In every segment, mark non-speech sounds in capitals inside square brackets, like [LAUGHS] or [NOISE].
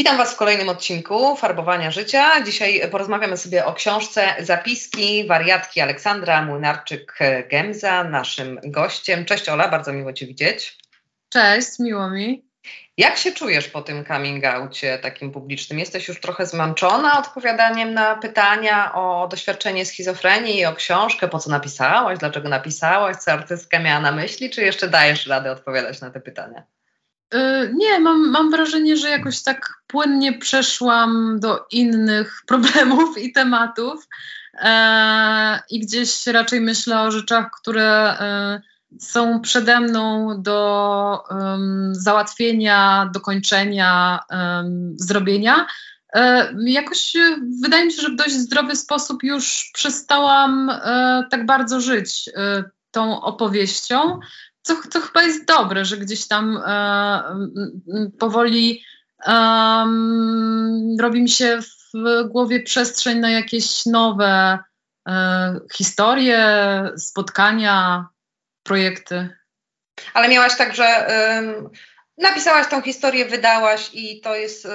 Witam Was w kolejnym odcinku Farbowania Życia. Dzisiaj porozmawiamy sobie o książce Zapiski wariatki Aleksandra Młynarczyk-Gemza, naszym gościem. Cześć Ola, bardzo miło Cię widzieć. Cześć, miło mi. Jak się czujesz po tym coming outie takim publicznym? Jesteś już trochę zmęczona odpowiadaniem na pytania o doświadczenie schizofrenii i o książkę, po co napisałaś, dlaczego napisałaś, co artystka miała na myśli, czy jeszcze dajesz radę odpowiadać na te pytania? Y, nie, mam, mam wrażenie, że jakoś tak płynnie przeszłam do innych [LAUGHS] problemów i tematów e, i gdzieś raczej myślę o rzeczach, które e, są przede mną do załatwienia, dokończenia, zrobienia. E, jakoś wydaje mi się, że w dość zdrowy sposób już przestałam e, tak bardzo żyć e, tą opowieścią co, co chyba jest dobre, że gdzieś tam e, powoli um, robi mi się w głowie przestrzeń na jakieś nowe e, historie, spotkania, projekty. Ale miałaś tak, że um, napisałaś tą historię, wydałaś i to jest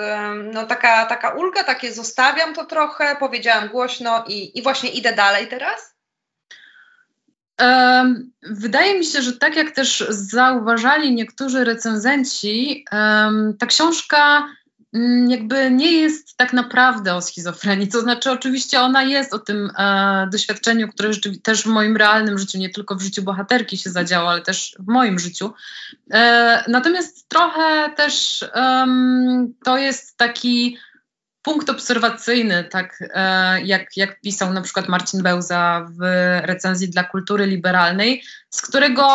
no, taka, taka ulga, takie zostawiam to trochę, powiedziałam głośno i, i właśnie idę dalej teraz? Wydaje mi się, że tak jak też zauważali niektórzy recenzenci, ta książka mm, jakby nie jest tak naprawdę o schizofrenii. To znaczy, oczywiście ona jest o tym e, doświadczeniu, które też w moim realnym życiu, nie tylko w życiu bohaterki się zadziało, ale też w moim życiu. E, natomiast trochę też to jest taki punkt obserwacyjny, tak e, jak, jak pisał na przykład Marcin Bełza w recenzji dla kultury liberalnej, z którego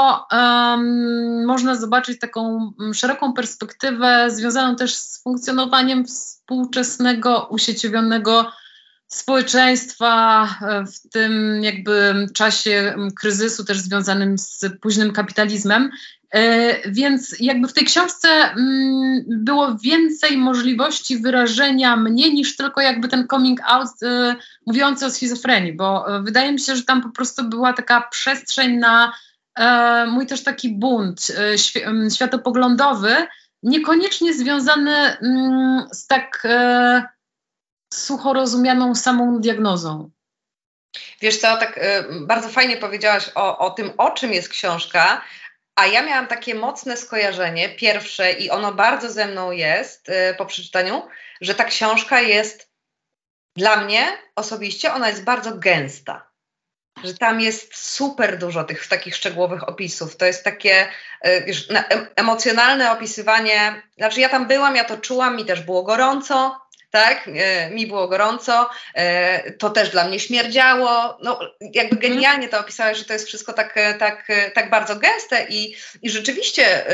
można zobaczyć taką szeroką perspektywę związaną też z funkcjonowaniem współczesnego, usieciowionego społeczeństwa e, w tym jakby czasie kryzysu też związanym z późnym kapitalizmem więc jakby w tej książce mm, było więcej możliwości wyrażenia mnie niż tylko jakby ten coming out e, mówiący o schizofrenii, bo e, wydaje mi się, że tam po prostu była taka przestrzeń na mój też taki bunt światopoglądowy, niekoniecznie związany mm, z tak sucho rozumianą samą diagnozą. Wiesz co, tak bardzo fajnie powiedziałaś o, o tym, o czym jest książka, a ja miałam takie mocne skojarzenie, pierwsze, i ono bardzo ze mną jest y, po przeczytaniu, że ta książka jest dla mnie osobiście, ona jest bardzo gęsta. Że tam jest super dużo tych takich szczegółowych opisów. To jest takie y, wiesz, emocjonalne opisywanie. Znaczy, ja tam byłam, ja to czułam, mi też było gorąco, tak? E, mi było gorąco, e, to też dla mnie śmierdziało. No, jakby mhm. genialnie to opisałeś, że to jest wszystko tak, e, tak, tak bardzo gęste i, i rzeczywiście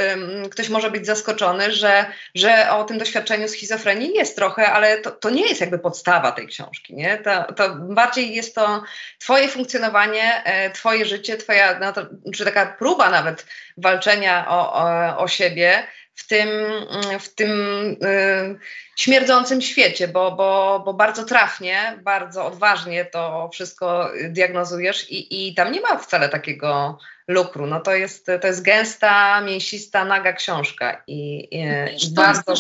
ktoś może być zaskoczony, że, że o tym doświadczeniu schizofrenii jest trochę, ale to, to nie jest jakby podstawa tej książki, nie? To, to bardziej jest to twoje funkcjonowanie, twoje życie, twoja, no to, czy taka próba nawet walczenia o, o, o siebie, w tym, w tym y, śmierdzącym świecie, bo, bo, bo bardzo trafnie, bardzo odważnie to wszystko diagnozujesz i, i tam nie ma wcale takiego lukru. No to jest, to jest gęsta, mięsista, naga książka i, i bardzo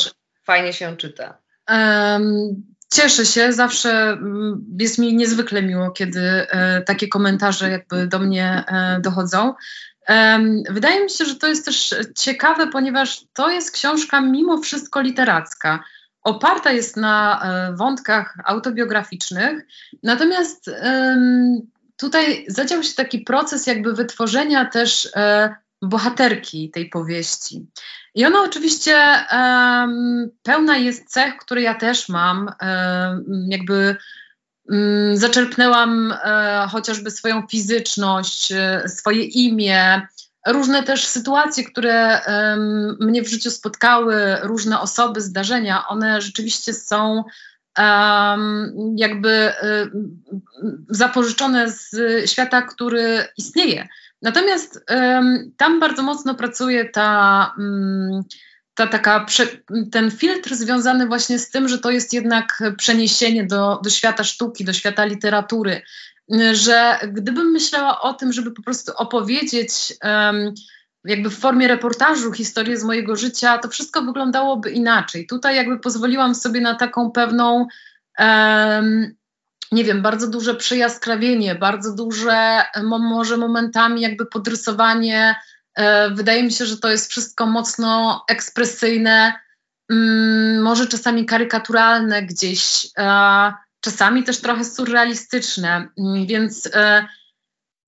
fajnie się czyta. Um, cieszę się, zawsze mm, jest mi niezwykle miło, kiedy e, takie komentarze jakby do mnie e, dochodzą. Wydaje mi się, że to jest też ciekawe, ponieważ to jest książka mimo wszystko literacka. Oparta jest na e, wątkach autobiograficznych, natomiast tutaj zadział się taki proces jakby wytworzenia też e, bohaterki tej powieści. I ona oczywiście pełna jest cech, które ja też mam, jakby zaczerpnęłam e, chociażby swoją fizyczność, e, swoje imię, różne też sytuacje, które mnie w życiu spotkały, różne osoby, zdarzenia, one rzeczywiście są jakby e, zapożyczone z świata, który istnieje. Natomiast tam bardzo mocno pracuje ta, um, ta taka ten filtr związany właśnie z tym, że to jest jednak przeniesienie do, do świata sztuki, do świata literatury. Że gdybym myślała o tym, żeby po prostu opowiedzieć um, jakby w formie reportażu historię z mojego życia, to wszystko wyglądałoby inaczej. Tutaj jakby pozwoliłam sobie na taką pewną um, nie wiem, bardzo duże przejaskrawienie, bardzo duże może momentami jakby podrysowanie. E, wydaje mi się, że to jest wszystko mocno ekspresyjne, mm, może czasami karykaturalne gdzieś, czasami też trochę surrealistyczne, mm, więc e,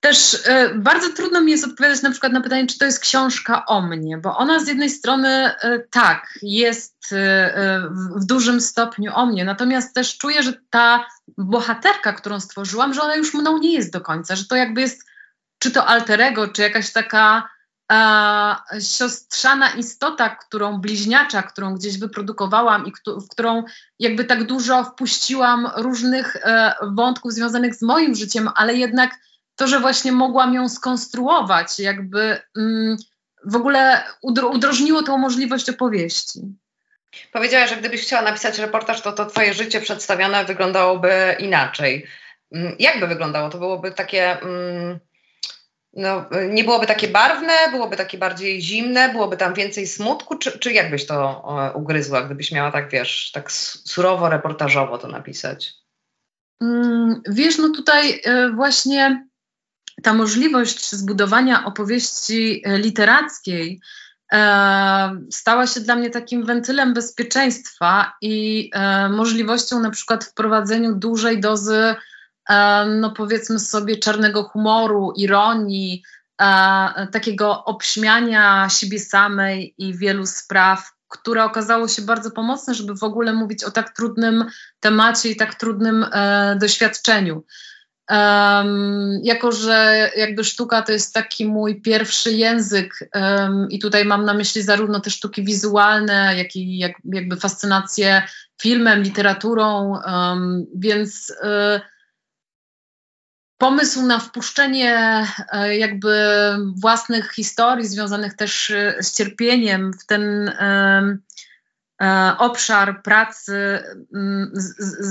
też e, bardzo trudno mi jest odpowiadać na przykład na pytanie, czy to jest książka o mnie, bo ona z jednej strony tak, jest w dużym stopniu o mnie, natomiast też czuję, że ta bohaterka, którą stworzyłam, że ona już mną nie jest do końca, że to jakby jest czy to alterego, czy jakaś taka e, siostrzana istota, którą bliźniacza, którą gdzieś wyprodukowałam i w którą jakby tak dużo wpuściłam różnych e, wątków związanych z moim życiem, ale jednak to, że właśnie mogłam ją skonstruować, jakby mm, w ogóle udro udrożniło tą możliwość opowieści. Powiedziałaś, że gdybyś chciała napisać reportaż, to to twoje życie przedstawione wyglądałoby inaczej. Mm, jak by wyglądało? To byłoby takie... Mm, no, nie byłoby takie barwne, byłoby takie bardziej zimne, byłoby tam więcej smutku, czy, czy jak byś to ugryzła, gdybyś miała tak, wiesz, tak surowo, reportażowo to napisać? Mm, wiesz, no tutaj e, właśnie ta możliwość zbudowania opowieści e, literackiej stała się dla mnie takim wentylem bezpieczeństwa i możliwością na przykład wprowadzeniu dużej dozy, no powiedzmy sobie, czarnego humoru, ironii, takiego obśmiania siebie samej i wielu spraw, które okazało się bardzo pomocne, żeby w ogóle mówić o tak trudnym temacie i tak trudnym doświadczeniu. Um, jako, że jakby sztuka to jest taki mój pierwszy język um, i tutaj mam na myśli zarówno te sztuki wizualne, jak i jak, jakby fascynację filmem, literaturą, um, więc y, pomysł na wpuszczenie y, jakby własnych historii związanych też y, z cierpieniem w ten obszar pracy mm,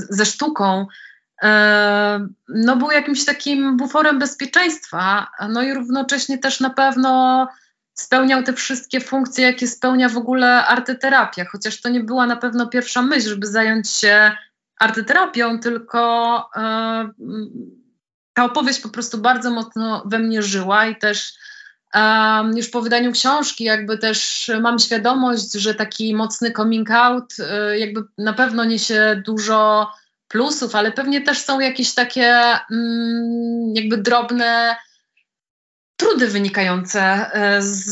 ze sztuką no był jakimś takim buforem bezpieczeństwa, no i równocześnie też na pewno spełniał te wszystkie funkcje, jakie spełnia w ogóle artyterapia, chociaż to nie była na pewno pierwsza myśl, żeby zająć się artyterapią, tylko e, ta opowieść po prostu bardzo mocno we mnie żyła i też um, już po wydaniu książki jakby też mam świadomość, że taki mocny coming out e, jakby na pewno niesie dużo plusów, ale pewnie też są jakieś takie mm, jakby drobne trudy wynikające e, z,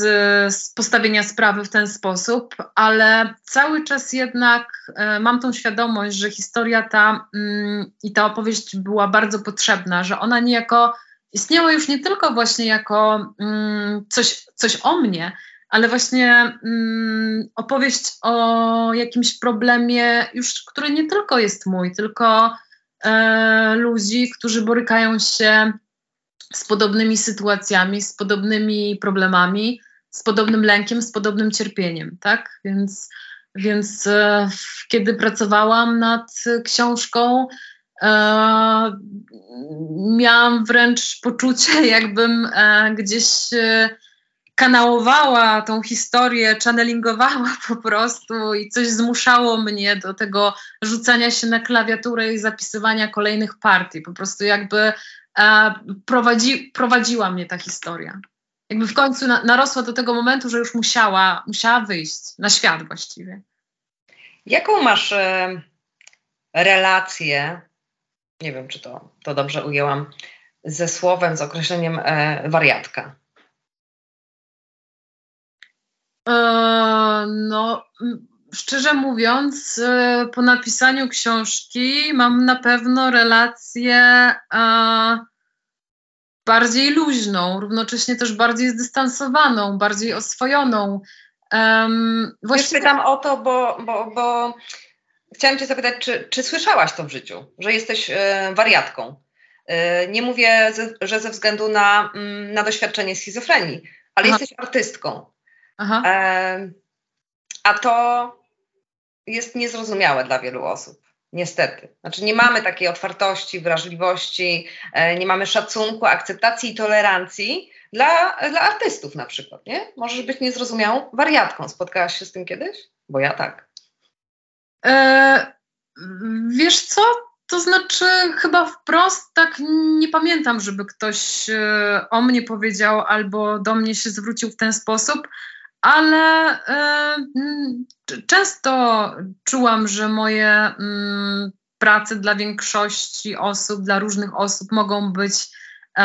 z, postawienia sprawy w ten sposób, ale cały czas jednak e, mam tą świadomość, że historia ta mm, i ta opowieść była bardzo potrzebna, że ona niejako istniała już nie tylko właśnie jako mm, coś, coś o mnie, ale właśnie mm, opowieść o jakimś problemie, już który nie tylko jest mój, tylko e, ludzi, którzy borykają się z podobnymi sytuacjami, z podobnymi problemami, z podobnym lękiem, z podobnym cierpieniem, tak? Więc, więc e, kiedy pracowałam nad książką, e, miałam wręcz poczucie, [LAUGHS] jakbym e, gdzieś e, kanałowała tą historię, channelingowała po prostu i coś zmuszało mnie do tego rzucania się na klawiaturę i zapisywania kolejnych partii. Po prostu jakby prowadzi, prowadziła mnie ta historia. Jakby w końcu na, narosła do tego momentu, że już musiała, musiała wyjść na świat właściwie. Jaką masz e, relację, nie wiem czy to, to dobrze ujęłam, ze słowem, z określeniem e, wariatka? E, no, szczerze mówiąc, e, po napisaniu książki mam na pewno relację e, bardziej luźną, równocześnie też bardziej zdystansowaną, bardziej oswojoną. Um, właściwie... pytam o to, bo, bo, bo chciałam Cię zapytać, czy, czy słyszałaś to w życiu, że jesteś wariatką? Nie mówię, że ze względu na, mm, na doświadczenie schizofrenii, ale Aha. jesteś artystką. Aha. A to jest niezrozumiałe dla wielu osób. Niestety. Znaczy nie mamy takiej otwartości, wrażliwości, e, nie mamy szacunku, akceptacji i tolerancji dla, dla artystów na przykład, nie? Możesz być niezrozumiałą wariatką. Spotkałaś się z tym kiedyś? Bo ja tak. E, wiesz co? To znaczy, chyba wprost tak nie pamiętam, żeby ktoś e, o mnie powiedział albo do mnie się zwrócił w ten sposób ale y, często czułam, że moje y, prace dla większości osób, dla różnych osób mogą być y,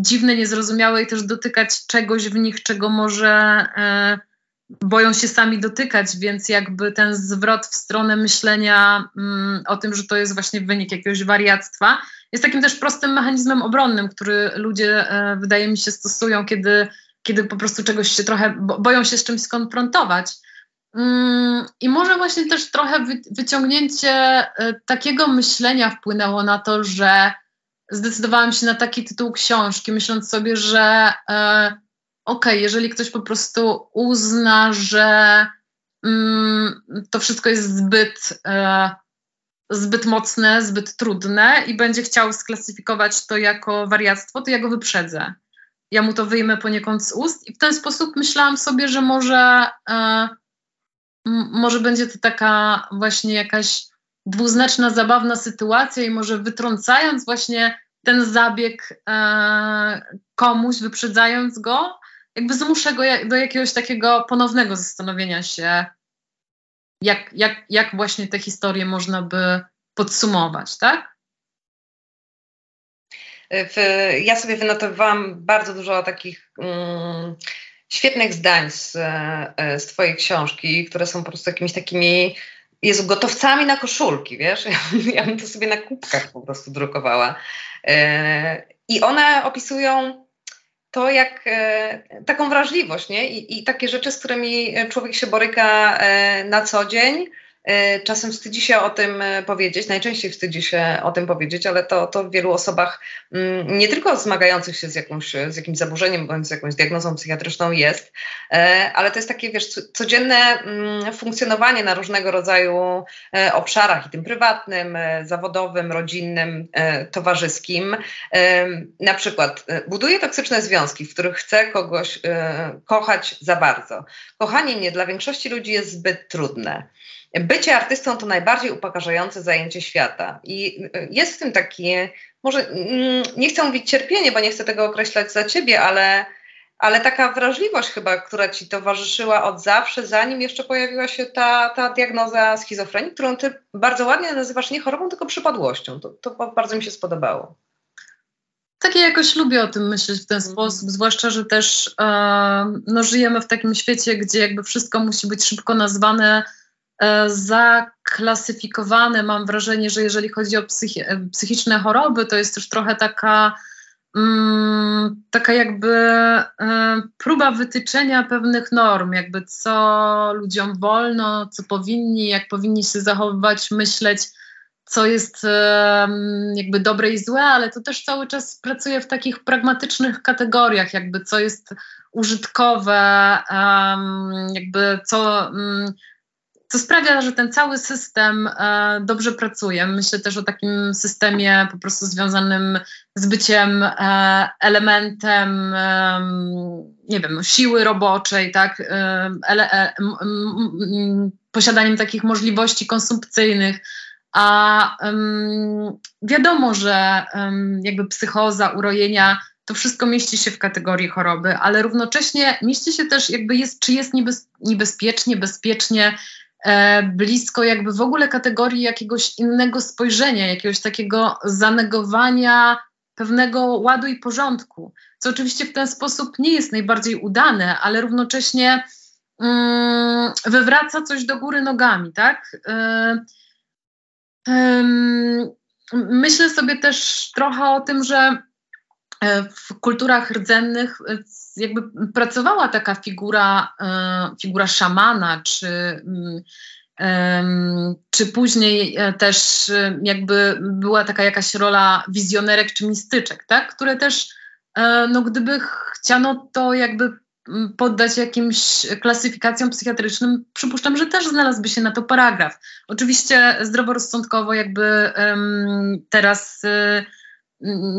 dziwne, niezrozumiałe i też dotykać czegoś w nich, czego może e, boją się sami dotykać, więc jakby ten zwrot w stronę myślenia mm, o tym, że to jest właśnie wynik jakiegoś wariactwa, jest takim też prostym mechanizmem obronnym, który ludzie, e, wydaje mi się, stosują, kiedy kiedy po prostu czegoś się trochę boją się z czymś skonfrontować. Mm, I może właśnie też trochę wyciągnięcie e, takiego myślenia wpłynęło na to, że zdecydowałam się na taki tytuł książki, myśląc sobie, że e, okej, okay, jeżeli ktoś po prostu uzna, że mm, to wszystko jest zbyt, e, zbyt mocne, zbyt trudne i będzie chciał sklasyfikować to jako wariactwo, to ja go wyprzedzę ja mu to wyjmę poniekąd z ust i w ten sposób myślałam sobie, że może, e, może będzie to taka właśnie jakaś dwuznaczna, zabawna sytuacja i może wytrącając właśnie ten zabieg e, komuś, wyprzedzając go, jakby zmuszę go do jakiegoś takiego ponownego zastanowienia się, jak, jak, jak właśnie tę historię można by podsumować, tak? W, ja sobie wynotowałam bardzo dużo takich mm, świetnych zdań z, e, z Twojej książki, które są po prostu jakimiś takimi jest gotowcami na koszulki, wiesz? [LAUGHS] Ja, bym to sobie na kubkach po prostu drukowała. E, I one opisują to, jak e, taką wrażliwość, nie? I, I, takie rzeczy, z którymi człowiek się boryka na co dzień czasem wstydzi się o tym e, powiedzieć, najczęściej wstydzi się o tym powiedzieć, ale to, to w wielu osobach mm, nie tylko zmagających się z, jakąś, z jakimś zaburzeniem bądź z jakąś diagnozą psychiatryczną jest, e, ale to jest takie wiesz, codzienne mm, funkcjonowanie na różnego rodzaju obszarach i tym prywatnym, zawodowym, rodzinnym, towarzyskim. Na przykład buduje toksyczne związki, w których chce kogoś kochać za bardzo. Kochanie nie dla większości ludzi jest zbyt trudne. Bycie artystą to najbardziej upokarzające zajęcie świata. I y, jest w tym takie, może mm, nie chcę mówić cierpienie, bo nie chcę tego określać za ciebie, ale, ale taka wrażliwość chyba, która ci towarzyszyła od zawsze, zanim jeszcze pojawiła się ta, ta diagnoza schizofrenii, którą ty bardzo ładnie nazywasz nie chorobą, tylko przypadłością. To, to bardzo mi się spodobało. Tak ja jakoś lubię o tym myśleć w ten mhm. sposób, zwłaszcza, że też e, no, żyjemy w takim świecie, gdzie jakby wszystko musi być szybko nazwane zaklasyfikowane. Mam wrażenie, że jeżeli chodzi o psychi e, psychiczne choroby, to jest też trochę taka, mm, taka jakby e, próba wytyczenia pewnych norm, jakby co ludziom wolno, co powinni, jak powinni się zachowywać, myśleć, co jest jakby dobre i złe, ale to też cały czas pracuje w takich pragmatycznych kategoriach, jakby co jest użytkowe, jakby co mm, co sprawia, że ten cały system e, dobrze pracuje. Myślę też o takim systemie po prostu związanym z byciem e, elementem, e, nie wiem, siły roboczej, tak, posiadaniem takich możliwości konsumpcyjnych. A wiadomo, że jakby psychoza, urojenia to wszystko mieści się w kategorii choroby, ale równocześnie mieści się też jakby jest, czy jest niebezpiecznie, bezpiecznie, E, blisko jakby w ogóle kategorii jakiegoś innego spojrzenia, jakiegoś takiego zanegowania pewnego ładu i porządku, co oczywiście w ten sposób nie jest najbardziej udane, ale równocześnie mm, wywraca coś do góry nogami, tak? E, myślę sobie też trochę o tym, że e, w kulturach rdzennych jakby pracowała taka figura, e, figura szamana, czy mm, czy później e, też e, jakby była taka jakaś rola wizjonerek czy mistyczek, tak? które też, e, no gdyby chciano to jakby poddać jakimś klasyfikacjom psychiatrycznym, przypuszczam, że też znalazłby się na to paragraf. Oczywiście zdroworozsądkowo jakby teraz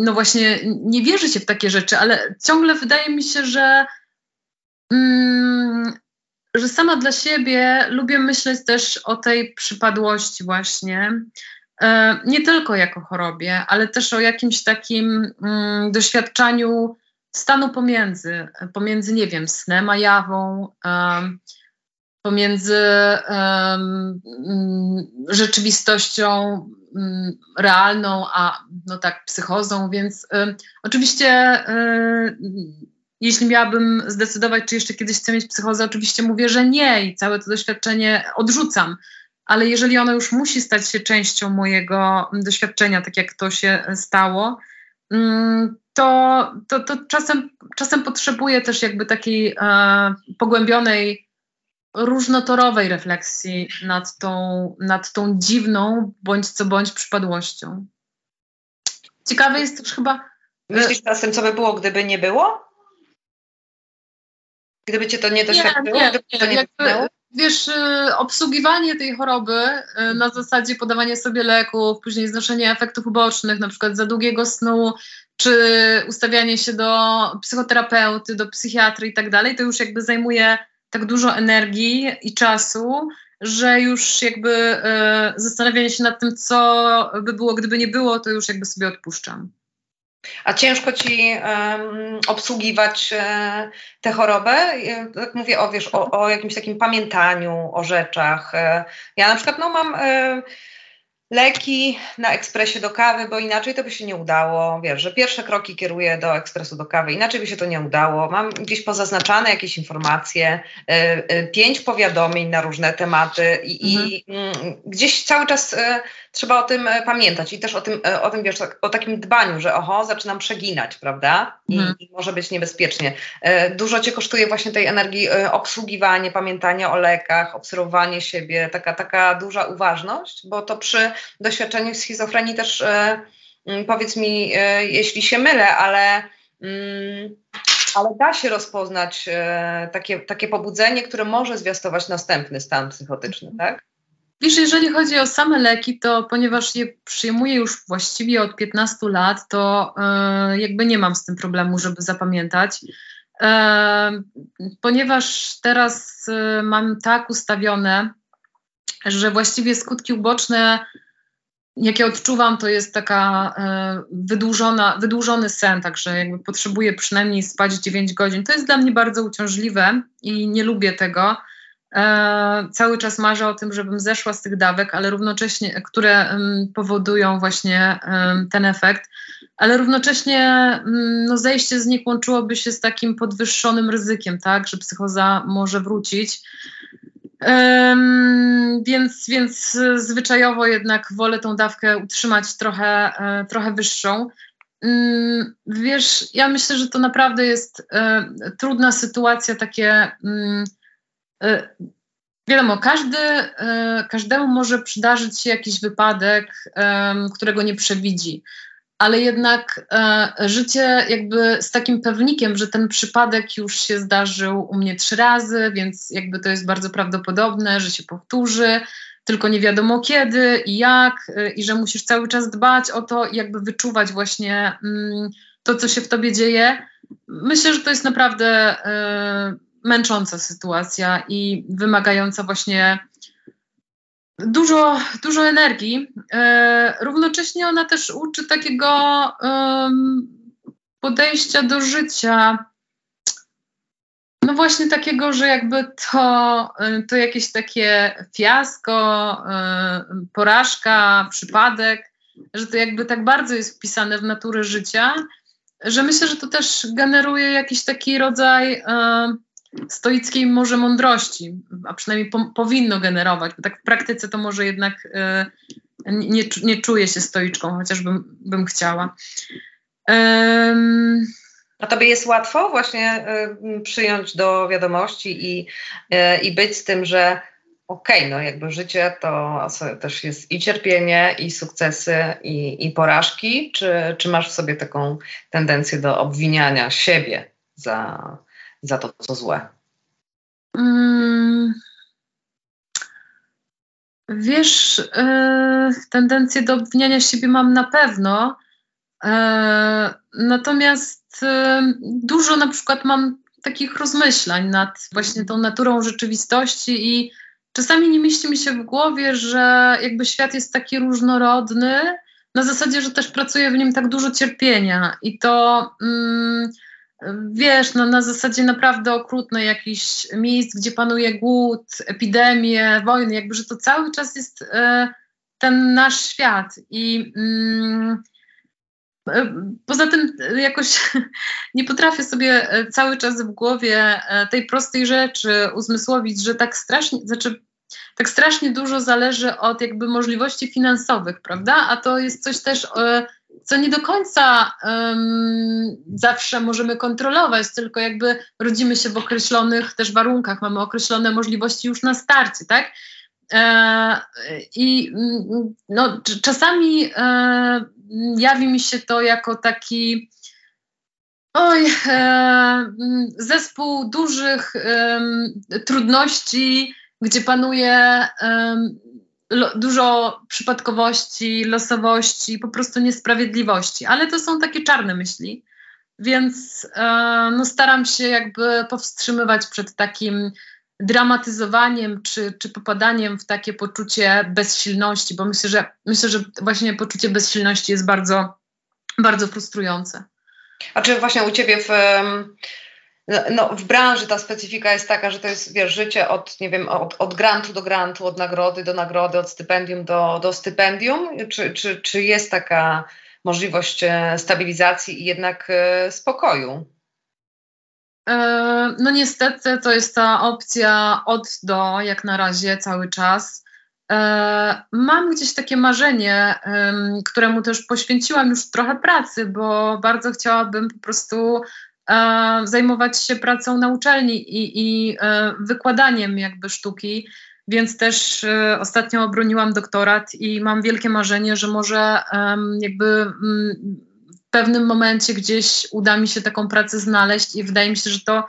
no właśnie nie wierzy się w takie rzeczy, ale ciągle wydaje mi się, że um, że sama dla siebie lubię myśleć też o tej przypadłości właśnie. E, nie tylko jako chorobie, ale też o jakimś takim mm, doświadczaniu stanu pomiędzy, pomiędzy, nie wiem, snem a jawą, pomiędzy um, rzeczywistością um, realną, a no tak, psychozą, więc um, oczywiście jeśli miałabym zdecydować, czy jeszcze kiedyś chcę mieć psychozę, oczywiście mówię, że nie i całe to doświadczenie odrzucam. Ale jeżeli ono już musi stać się częścią mojego doświadczenia, tak jak to się stało, mm, to, to, to czasem, czasem potrzebuję też jakby takiej e, pogłębionej, różnotorowej refleksji nad tą, nad tą dziwną, bądź co bądź przypadłością. Ciekawe jest też chyba. Myślisz czasem, co by było, gdyby nie było? Gdyby cię to nie doświadczyło? Nie, nie, to nie jakby, wiesz, y, obsługiwanie tej choroby y, na zasadzie podawania sobie leków, później znoszenie efektów ubocznych, na przykład za długiego snu, czy ustawianie się do psychoterapeuty, do psychiatry i tak dalej, to już jakby zajmuje tak dużo energii i czasu, że już jakby y, zastanawianie się nad tym, co by było, gdyby nie było, to już jakby sobie odpuszczam. A ciężko ci um, obsługiwać e, tę chorobę? Tak mówię o, wiesz, o, o, jakimś takim pamiętaniu, o rzeczach. E, ja na przykład no, mam e, leki na ekspresie do kawy, bo inaczej to by się nie udało. Wiesz, że pierwsze kroki kieruję do ekspresu do kawy, inaczej by się to nie udało. Mam gdzieś pozaznaczane jakieś informacje, y, y, pięć powiadomień na różne tematy i, mhm. i mm, gdzieś cały czas y, trzeba o tym pamiętać i też o tym, o tym wiesz, o takim dbaniu, że oho, zaczynam przeginać, prawda? I, mhm. i może być niebezpiecznie. Dużo cię kosztuje właśnie tej energii obsługiwanie, pamiętanie o lekach, obserwowanie siebie, taka, taka duża uważność, bo to przy doświadczeniu schizofrenii też e, mm, powiedz mi, e, jeśli się mylę, ale, mm, ale da się rozpoznać e, takie, takie pobudzenie, które może zwiastować następny stan psychotyczny, tak? Wiesz, jeżeli chodzi o same leki, to ponieważ je przyjmuję już właściwie od 15 lat, to jakby nie mam z tym problemu, żeby zapamiętać. ponieważ teraz mam tak ustawione, że właściwie skutki uboczne jakie odczuwam, to jest taka e, wydłużona, wydłużony sen, także jakby potrzebuję przynajmniej spać 9 godzin. To jest dla mnie bardzo uciążliwe i nie lubię tego. E, cały czas marzę o tym, żebym zeszła z tych dawek, ale równocześnie, które powodują właśnie ten efekt, ale równocześnie no, zejście z nich łączyłoby się z takim podwyższonym ryzykiem, tak, że psychoza może wrócić. Więc, więc zwyczajowo jednak wolę tą dawkę utrzymać trochę, e, trochę wyższą. Um, wiesz, ja myślę, że to naprawdę jest e, trudna sytuacja, takie. Um, e, wiadomo, każdy, każdemu może przydarzyć się jakiś wypadek, którego nie przewidzi ale jednak e, życie jakby z takim pewnikiem, że ten przypadek już się zdarzył u mnie trzy razy, więc jakby to jest bardzo prawdopodobne, że się powtórzy, tylko nie wiadomo kiedy i jak, e, i że musisz cały czas dbać o to, jakby wyczuwać właśnie mm, to, co się w tobie dzieje. Myślę, że to jest naprawdę e, męcząca sytuacja i wymagająca właśnie dużo, dużo energii. E, równocześnie ona też uczy takiego podejścia do życia. No właśnie takiego, że jakby to, to jakieś takie fiasko, e, porażka, przypadek, że to jakby tak bardzo jest wpisane w naturę życia, że myślę, że to też generuje jakiś taki rodzaj e, stoickiej może mądrości, a przynajmniej po, powinno generować, bo tak w praktyce to może jednak y, nie, nie czuję się stoiczką, chociażbym bym chciała. A tobie jest łatwo właśnie y, przyjąć do wiadomości i, y, i być z tym, że okej, okay, no jakby życie to też jest i cierpienie, i sukcesy, i, i porażki, czy, czy masz w sobie taką tendencję do obwiniania siebie za, za to, co złe? Mm, wiesz, yy, tendencję do obwiniania siebie mam na pewno, yy, natomiast yy, dużo na przykład mam takich rozmyślań nad właśnie tą naturą rzeczywistości i czasami nie mieści mi się w głowie, że jakby świat jest taki różnorodny, na zasadzie, że też pracuje w nim tak dużo cierpienia i to mm, wiesz, no, na zasadzie naprawdę okrutnej jakichś miejsc, gdzie panuje głód, epidemie, wojny, jakby, że to cały czas jest e, ten nasz świat i mm, e, Poza tym jakoś [LAUGHS] nie potrafię sobie e, cały czas w głowie e, tej prostej rzeczy uzmysłowić, że tak strasznie, znaczy tak strasznie dużo zależy od jakby możliwości finansowych, prawda? A to jest coś też, e, co nie do końca um, zawsze możemy kontrolować, tylko jakby rodzimy się w określonych też warunkach, mamy określone możliwości już na starcie, tak? E, I no, czasami e, jawi mi się to jako taki oj, e, zespół dużych trudności, gdzie panuje dużo przypadkowości, losowości, po prostu niesprawiedliwości, ale to są takie czarne myśli, więc e, no, staram się jakby powstrzymywać przed takim dramatyzowaniem czy, czy popadaniem w takie poczucie bezsilności, bo myślę, że myślę, że właśnie poczucie bezsilności jest bardzo, bardzo frustrujące. A czy właśnie u ciebie w no, w branży ta specyfika jest taka, że to jest wiesz, życie od, nie wiem, od, od grantu do grantu, od nagrody do nagrody, od stypendium do, do stypendium? Czy, czy, czy jest taka możliwość e, stabilizacji i jednak e, spokoju? E, no niestety to jest ta opcja od do jak na razie cały czas. Mam gdzieś takie marzenie, któremu też poświęciłam już trochę pracy, bo bardzo chciałabym po prostu zajmować się pracą na uczelni i, i e, wykładaniem jakby sztuki, więc też e, ostatnio obroniłam doktorat i mam wielkie marzenie, że może jakby mm, w pewnym momencie gdzieś uda mi się taką pracę znaleźć i wydaje mi się, że to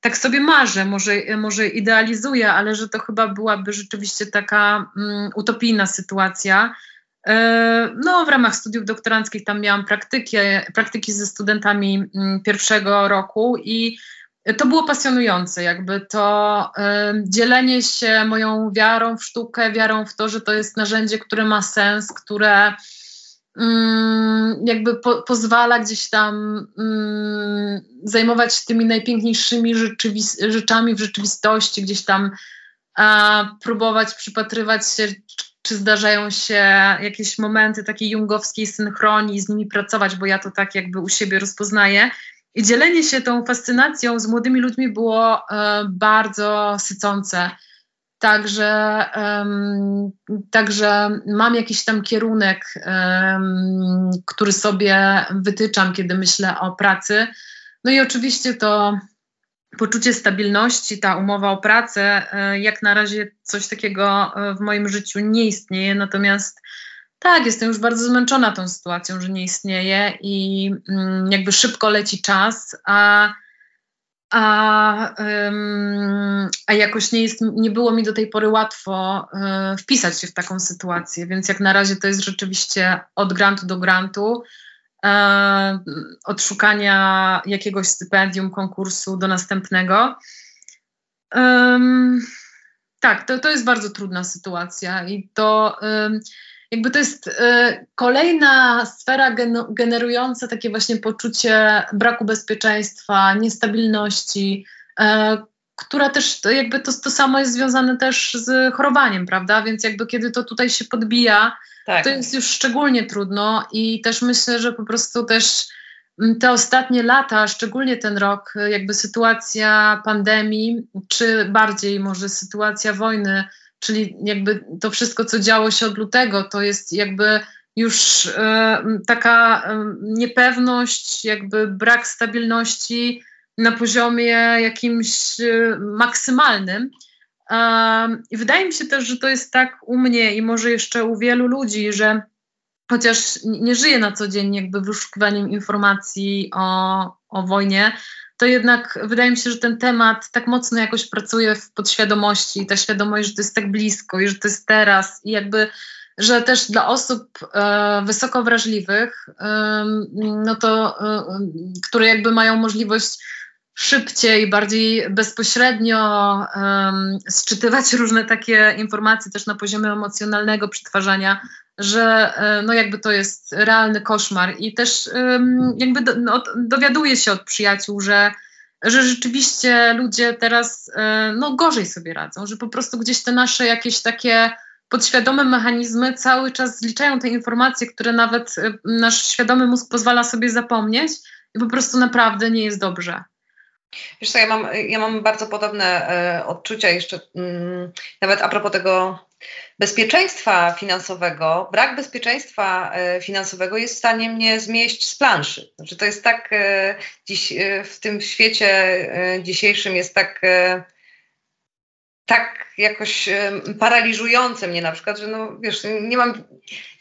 tak sobie marzę, może, może idealizuję, ale że to chyba byłaby rzeczywiście taka um, utopijna sytuacja. E, no, w ramach studiów doktoranckich tam miałam praktyki, praktyki ze studentami mm, pierwszego roku i to było pasjonujące, jakby to y, dzielenie się moją wiarą w sztukę, wiarą w to, że to jest narzędzie, które ma sens, które y, jakby po, pozwala gdzieś tam y, zajmować się tymi najpiękniejszymi rzeczami w rzeczywistości, gdzieś tam próbować przypatrywać się, czy zdarzają się jakieś momenty takiej jungowskiej synchronii z nimi pracować, bo ja to tak jakby u siebie rozpoznaję. I dzielenie się tą fascynacją z młodymi ludźmi było e, bardzo sycące. Także, um, także mam jakiś tam kierunek, um, który sobie wytyczam, kiedy myślę o pracy. No i oczywiście to poczucie stabilności, ta umowa o pracę, e, jak na razie coś takiego e, w moim życiu nie istnieje, natomiast tak, jestem już bardzo zmęczona tą sytuacją, że nie istnieje i mm, jakby szybko leci czas, a, a, a jakoś nie, jest, nie było mi do tej pory łatwo e, wpisać się w taką sytuację, więc jak na razie to jest rzeczywiście od grantu do grantu e, od szukania jakiegoś stypendium, konkursu do następnego. Tak, to, to jest bardzo trudna sytuacja i to jakby to jest e, kolejna sfera generująca takie właśnie poczucie braku bezpieczeństwa, niestabilności, e, która też to jakby to, to samo jest związane też z chorowaniem, prawda? Więc jakby kiedy to tutaj się podbija, tak. to jest już szczególnie trudno i też myślę, że po prostu też mm, te ostatnie lata, szczególnie ten rok, jakby sytuacja pandemii, czy bardziej może sytuacja wojny, czyli jakby to wszystko, co działo się od lutego, to jest jakby już y, taka y, niepewność, jakby brak stabilności na poziomie jakimś y, maksymalnym. I wydaje mi się też, że to jest tak u mnie i może jeszcze u wielu ludzi, że chociaż nie żyję na co dzień jakby wyszukiwaniem informacji o, o wojnie, to jednak wydaje mi się, że ten temat tak mocno jakoś pracuje w podświadomości i ta świadomość, że to jest tak blisko i że to jest teraz i jakby, że też dla osób e, wysoko wrażliwych, e, no to, e, które jakby mają możliwość szybciej, bardziej bezpośrednio um, sczytywać [LAUGHS] różne takie informacje też na poziomie emocjonalnego przetwarzania, że e, no jakby to jest realny koszmar i też um, jakby do, no, dowiaduję się od przyjaciół, że, że rzeczywiście ludzie teraz e, no gorzej sobie radzą, że po prostu gdzieś te nasze jakieś takie podświadome mechanizmy cały czas zliczają te informacje, które nawet e, nasz świadomy mózg pozwala sobie zapomnieć i po prostu naprawdę nie jest dobrze. Wiesz co, ja mam, ja mam bardzo podobne e, odczucia jeszcze, mm, nawet a propos tego bezpieczeństwa finansowego. Brak bezpieczeństwa e, finansowego jest w stanie mnie zmieść z planszy. Znaczy to jest tak, e, dziś w tym świecie dzisiejszym jest tak tak jakoś paraliżujące mnie na przykład, że no wiesz, nie, mam,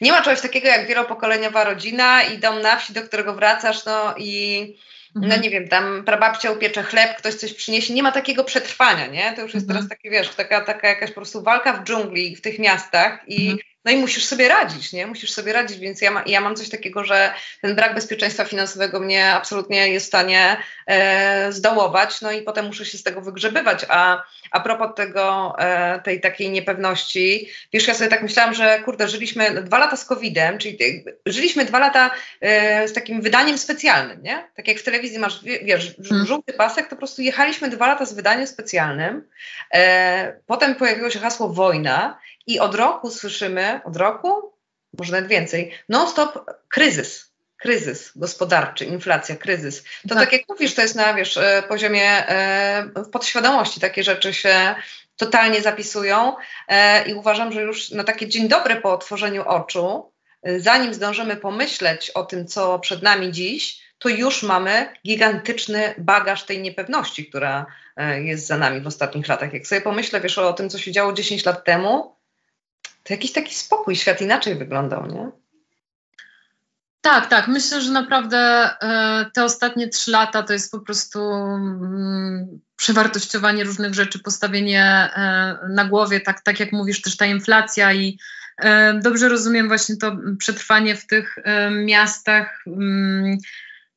nie ma czegoś takiego jak wielopokoleniowa rodzina i dom na wsi, do którego wracasz, no i no mhm. nie wiem, tam prababcia upiecze chleb, ktoś coś przyniesie, nie ma takiego przetrwania, nie? To już jest mhm. teraz takie, wiesz, taka, taka jakaś po prostu walka w dżungli w tych miastach i mhm. No i musisz sobie radzić, nie? Musisz sobie radzić, więc ja, ma, ja mam coś takiego, że ten brak bezpieczeństwa finansowego mnie absolutnie jest w stanie e, zdołować, no i potem muszę się z tego wygrzebywać, a a propos tego, e, tej takiej niepewności, wiesz, ja sobie tak myślałam, że kurde, żyliśmy dwa lata z COVID-em, czyli żyliśmy dwa lata e, z takim wydaniem specjalnym, nie? Tak jak w telewizji masz, wiesz, hmm. żółty pasek, to po prostu jechaliśmy dwa lata z wydaniem specjalnym. E, potem pojawiło się hasło wojna i od roku słyszymy, od roku, może nawet więcej, non-stop kryzys kryzys gospodarczy, inflacja, kryzys. To tak. tak jak mówisz, to jest na wiesz, e, poziomie e, podświadomości takie rzeczy się totalnie zapisują e, i uważam, że już na takie dzień dobry po otworzeniu oczu, zanim zdążymy pomyśleć o tym, co przed nami dziś, to już mamy gigantyczny bagaż tej niepewności, która jest za nami w ostatnich latach. Jak sobie pomyślę, wiesz, o tym, co się działo 10 lat temu, to jakiś taki spokój, świat inaczej wyglądał, nie? Tak, tak. Myślę, że naprawdę e, te ostatnie trzy lata to jest po prostu mm, przewartościowanie różnych rzeczy, postawienie e, na głowie, tak, tak jak mówisz, też ta inflacja i e, dobrze rozumiem właśnie to przetrwanie w tych miastach.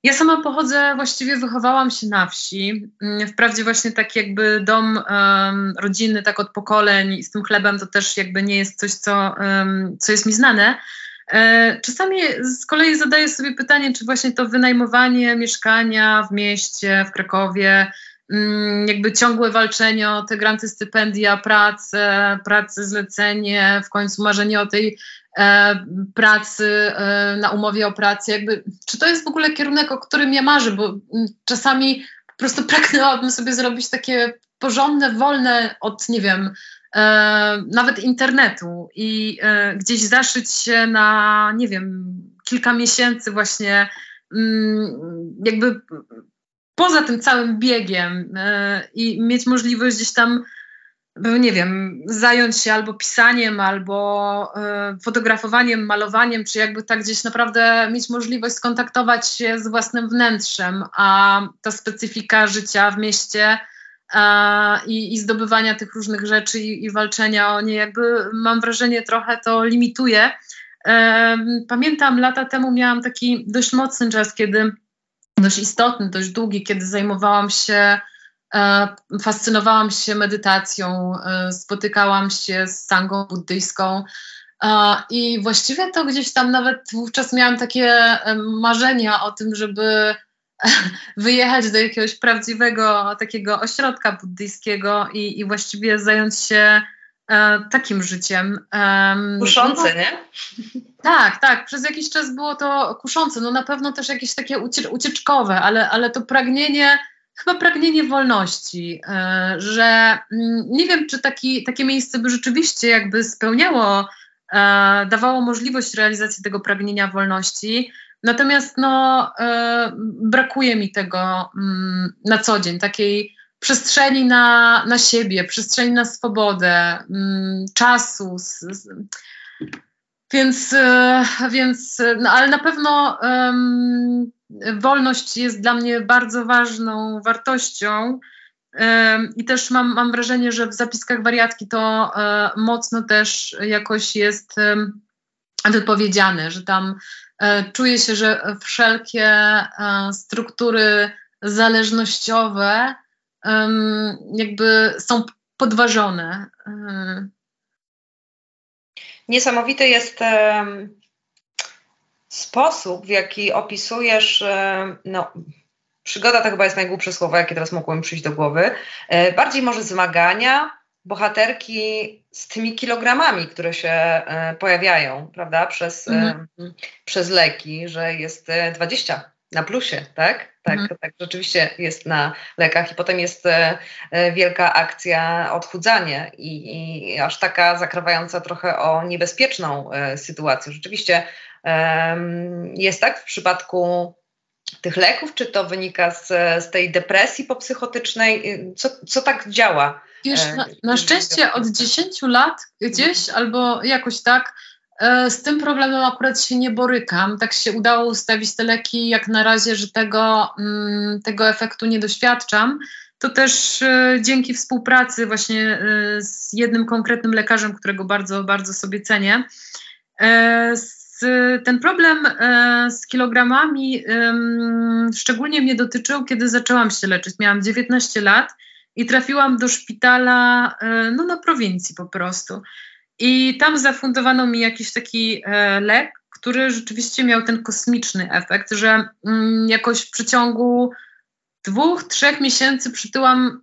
Ja sama pochodzę, właściwie wychowałam się na wsi. Mm, wprawdzie właśnie tak jakby dom um, rodzinny, tak od pokoleń z tym chlebem to też jakby nie jest coś, co, um, co jest mi znane, E, czasami z kolei zadaję sobie pytanie, czy właśnie to wynajmowanie mieszkania w mieście, w Krakowie, mm, jakby ciągłe walczenie o te granty stypendia, pracę, pracę, zlecenie, w końcu marzenie o tej pracy e, na umowie o pracę, jakby, czy to jest w ogóle kierunek, o którym ja marzę, bo mm, czasami po prostu [LAUGHS] pragnęłabym sobie zrobić takie porządne, wolne od, nie wiem, E, nawet internetu i e, gdzieś zaszyć się na, nie wiem, kilka miesięcy właśnie mm, jakby poza tym całym biegiem e, i mieć możliwość gdzieś tam nie wiem, zająć się albo pisaniem, albo fotografowaniem, malowaniem, czy jakby tak gdzieś naprawdę mieć możliwość skontaktować się z własnym wnętrzem, a ta specyfika życia w mieście i, i zdobywania tych różnych rzeczy i, i walczenia o nie, jakby mam wrażenie trochę to limituje. Pamiętam lata temu miałam taki dość mocny czas, kiedy dość istotny, dość długi, kiedy zajmowałam się, e, fascynowałam się medytacją, e, spotykałam się z sangą buddyjską. I właściwie to gdzieś tam nawet wówczas miałam takie marzenia o tym, żeby [LAUGHS] wyjechać do jakiegoś prawdziwego takiego ośrodka buddyjskiego i, i właściwie zająć się e, takim życiem. Um, kuszące, no, nie? Tak, tak. Przez jakiś czas było to kuszące. No na pewno też jakieś takie ucie, ucieczkowe, ale, ale to pragnienie, chyba pragnienie wolności, e, że mm, nie wiem, czy taki, takie miejsce by rzeczywiście jakby spełniało, e, dawało możliwość realizacji tego pragnienia wolności, Natomiast no, e, brakuje mi tego mm, na co dzień, takiej przestrzeni na, na siebie, przestrzeni na swobodę, mm, czasu. Więc, więc no, ale na pewno wolność jest dla mnie bardzo ważną wartością. I też mam, mam wrażenie, że w zapiskach wariatki to e, mocno też jakoś jest wypowiedziane, że tam e, czuję się, że wszelkie e, struktury zależnościowe jakby są podważone. Niesamowity jest sposób, w jaki opisujesz no, przygoda to chyba jest najgłupsze słowo, jakie teraz mogło mi przyjść do głowy. E, bardziej może zmagania bohaterki z tymi kilogramami, które się e, pojawiają, prawda, przez, e, mhm. przez leki, że jest 20 na plusie, tak? Tak, mhm. tak, rzeczywiście jest na lekach i potem jest wielka akcja odchudzania i, i aż taka zakrawająca trochę o niebezpieczną sytuację. Rzeczywiście jest tak w przypadku tych leków, czy to wynika z, z tej depresji popsychotycznej? Co, co tak działa? Wiesz, e, na, na szczęście od 10 lat gdzieś albo jakoś tak e, z tym problemem akurat się nie borykam. Tak się udało ustawić te leki, jak na razie, że tego, mm, tego efektu nie doświadczam. To też e, dzięki współpracy właśnie z jednym konkretnym lekarzem, którego bardzo, bardzo sobie cenię. Ten problem e, z kilogramami szczególnie mnie dotyczył, kiedy zaczęłam się leczyć. Miałam 19 lat i trafiłam do szpitala e, no, na prowincji po prostu. I tam zafundowano mi jakiś taki e, lek, który rzeczywiście miał ten kosmiczny efekt, że mm, jakoś w przeciągu dwóch, trzech miesięcy przytyłam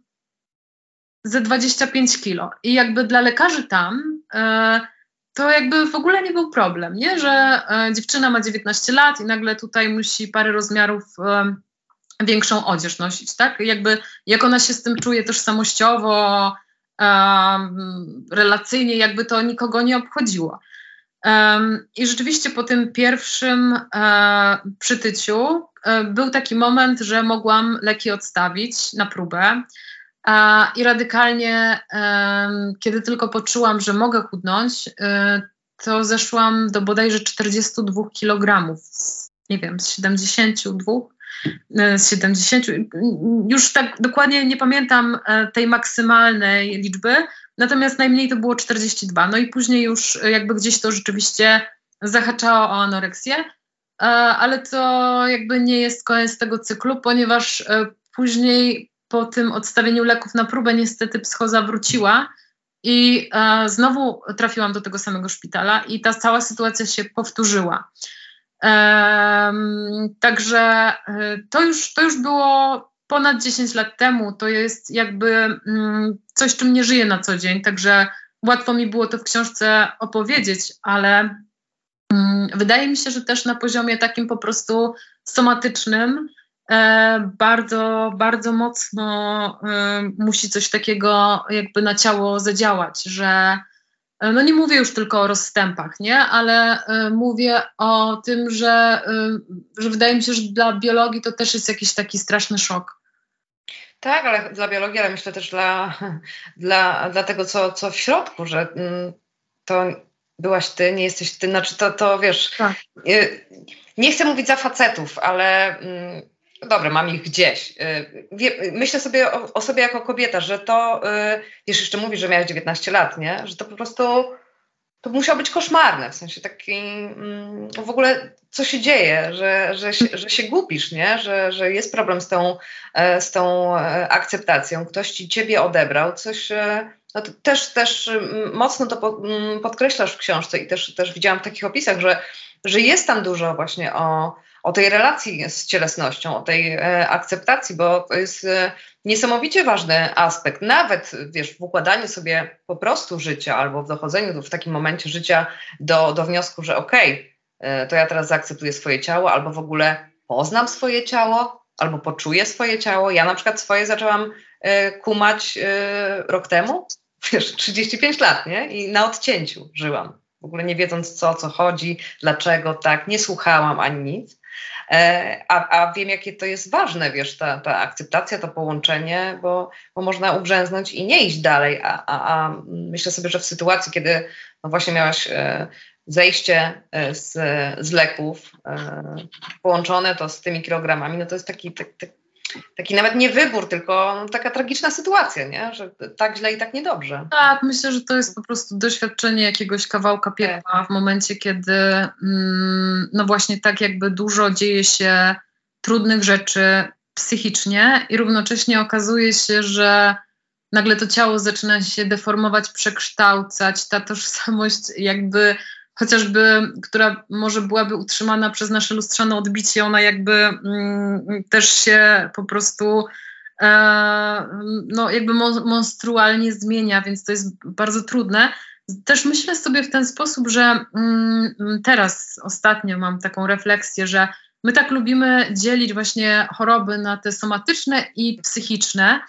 ze 25 kilo. I jakby dla lekarzy tam to jakby w ogóle nie był problem, nie? że e, dziewczyna ma 19 lat i nagle tutaj musi parę rozmiarów e, większą odzież nosić, tak? Jakby jak ona się z tym czuje tożsamościowo, e, relacyjnie, jakby to nikogo nie obchodziło. I rzeczywiście po tym pierwszym przytyciu był taki moment, że mogłam leki odstawić na próbę. I radykalnie, kiedy tylko poczułam, że mogę chudnąć, to zeszłam do bodajże 42 kg, nie wiem, z 72, y, z 70, już tak dokładnie nie pamiętam e, tej maksymalnej liczby, natomiast najmniej to było 42. No i później już jakby gdzieś to rzeczywiście zahaczało o anoreksję, e, ale to jakby nie jest koniec tego cyklu, ponieważ e, później po tym odstawieniu leków na próbę niestety psychoza wróciła i e, znowu trafiłam do tego samego szpitala i ta cała sytuacja się powtórzyła. Także e, to już, to już było ponad 10 lat temu. To jest jakby mm, coś, czym nie żyję na co dzień, także łatwo mi było to w książce opowiedzieć, ale mm, wydaje mi się, że też na poziomie takim po prostu somatycznym E, bardzo, bardzo mocno e, musi coś takiego jakby na ciało zadziałać, że no nie mówię już tylko o rozstępach, nie, ale mówię o tym, że, że wydaje mi się, że dla biologii to też jest jakiś taki straszny szok. Tak, ale dla biologii, ale myślę też dla, dla, dla tego, co, co w środku, że mm, to byłaś ty, nie jesteś ty, znaczy to, to wiesz, tak. nie chcę mówić za facetów, ale mm, Dobra, mam ich gdzieś. Y, myślę sobie o, o, sobie jako kobieta, że to, y, wiesz, jeszcze mówisz, że miałeś 19 lat, nie? Że to po prostu, to musiało być koszmarne, w sensie taki, mm, w ogóle co się dzieje, że, że, się, że się gubisz, nie? Że, że jest problem z tą, e, z tą e, akceptacją, ktoś ci ciebie odebrał, coś... E, no też, też mocno to mm, podkreślasz w książce i też, też widziałam w takich opisach, że, że jest tam dużo właśnie o, o tej relacji z cielesnością, o tej e, akceptacji, bo to jest e, niesamowicie ważny aspekt. Nawet wiesz, w układaniu sobie po prostu życia albo w dochodzeniu w takim momencie życia do, do wniosku, że okej, okay, e, to ja teraz zaakceptuję swoje ciało, albo w ogóle poznam swoje ciało, albo poczuję swoje ciało. Ja na przykład swoje zaczęłam kumać rok temu, [LAUGHS] wiesz, 35 lat, nie? I na odcięciu żyłam. w ogóle nie wiedząc co, co chodzi, dlaczego tak, nie słuchałam ani nic. E, a, a wiem, jakie to jest ważne, wiesz, ta, ta akceptacja, to połączenie, bo, bo można ugrzęznąć i nie iść dalej. A, a, a myślę sobie, że w sytuacji, kiedy no właśnie miałaś e, zejście e, z, z leków połączone to z tymi kilogramami, no to jest taki, tak, tak, taki nawet nie wybór, tylko no, taka tragiczna sytuacja, nie? że tak źle i tak niedobrze. Tak, myślę, że to jest po prostu doświadczenie jakiegoś kawałka piekła tak. w momencie, kiedy mm, no właśnie tak jakby dużo dzieje się trudnych rzeczy psychicznie i równocześnie okazuje się, że nagle to ciało zaczyna się deformować, przekształcać, ta tożsamość jakby chociażby, która może byłaby utrzymana przez nasze lustrzane odbicie, ona jakby mm, też się po prostu e, no jakby monstrualnie zmienia, więc to jest bardzo trudne. Też myślę sobie w ten sposób, że mm, teraz ostatnio mam taką refleksję, że my tak lubimy dzielić właśnie choroby na te somatyczne i psychiczne,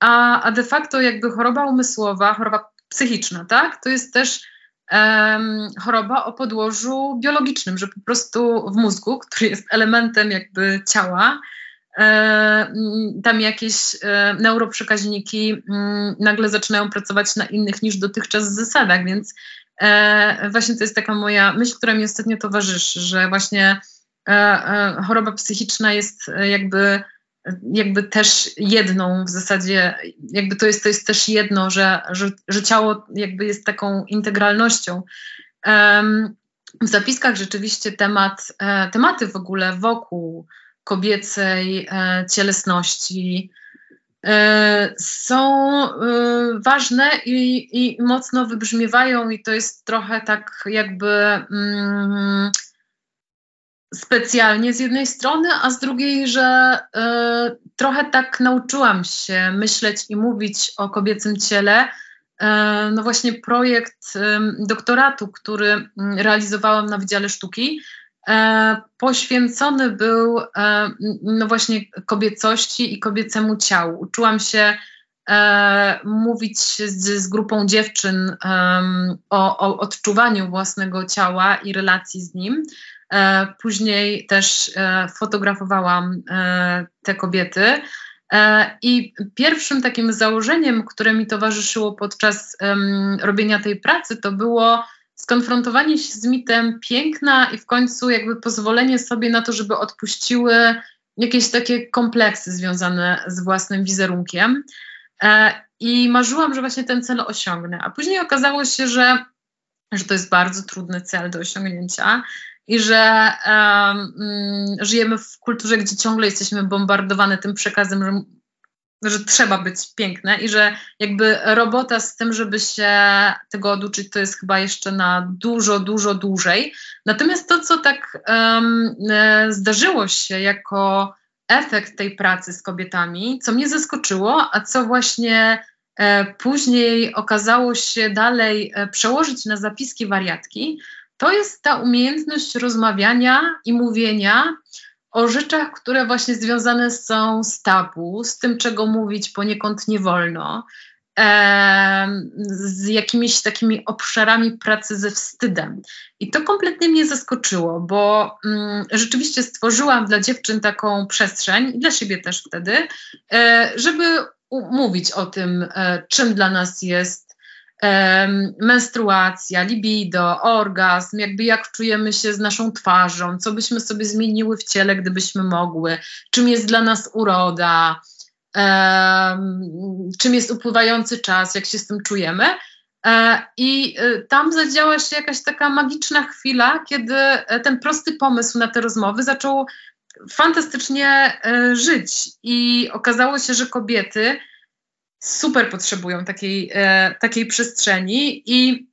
a, a de facto jakby choroba umysłowa, choroba psychiczna, tak, to jest też choroba o podłożu biologicznym, że po prostu w mózgu, który jest elementem jakby ciała, e, tam jakieś e, neuroprzekaźniki mm, nagle zaczynają pracować na innych niż dotychczas zasadach, więc e, właśnie to jest taka moja myśl, która mi ostatnio towarzyszy, że właśnie choroba psychiczna jest jakby jakby też jedną w zasadzie, jakby to jest, to jest też jedno, że, że, że ciało jakby jest taką integralnością. W zapiskach rzeczywiście temat, e, tematy w ogóle wokół kobiecej e, cielesności e, są ważne i, i mocno wybrzmiewają i to jest trochę tak jakby mm, specjalnie z jednej strony, a z drugiej, że y, trochę tak nauczyłam się myśleć i mówić o kobiecym ciele. Y, no właśnie projekt y, doktoratu, który mm, realizowałam na Wydziale Sztuki, poświęcony był no właśnie kobiecości i kobiecemu ciału. Uczyłam się mówić z, z grupą dziewczyn o, o odczuwaniu własnego ciała i relacji z nim. E, później też e, fotografowałam e, te kobiety. I pierwszym takim założeniem, które mi towarzyszyło podczas robienia tej pracy, to było skonfrontowanie się z mitem piękna i w końcu jakby pozwolenie sobie na to, żeby odpuściły jakieś takie kompleksy związane z własnym wizerunkiem. I marzyłam, że właśnie ten cel osiągnę. A później okazało się, że, że to jest bardzo trudny cel do osiągnięcia i że um, żyjemy w kulturze, gdzie ciągle jesteśmy bombardowane tym przekazem, że, że trzeba być piękne i że jakby robota z tym, żeby się tego oduczyć, to jest chyba jeszcze na dużo, dużo dłużej. Natomiast to, co tak um, zdarzyło się jako efekt tej pracy z kobietami, co mnie zaskoczyło, a co właśnie e, później okazało się dalej e, przełożyć na zapiski wariatki, to jest ta umiejętność rozmawiania i mówienia o rzeczach, które właśnie związane są z tabu, z tym, czego mówić poniekąd nie wolno, z jakimiś takimi obszarami pracy ze wstydem. I to kompletnie mnie zaskoczyło, bo mm, rzeczywiście stworzyłam dla dziewczyn taką przestrzeń, i dla siebie też wtedy, e, żeby mówić o tym, e, czym dla nas jest menstruacja, libido, orgazm, jakby jak czujemy się z naszą twarzą, co byśmy sobie zmieniły w ciele, gdybyśmy mogły, czym jest dla nas uroda, czym jest upływający czas, jak się z tym czujemy. E, I e, tam zadziała się jakaś taka magiczna chwila, kiedy e, ten prosty pomysł na te rozmowy zaczął fantastycznie żyć. I okazało się, że kobiety super potrzebują takiej, e, takiej przestrzeni i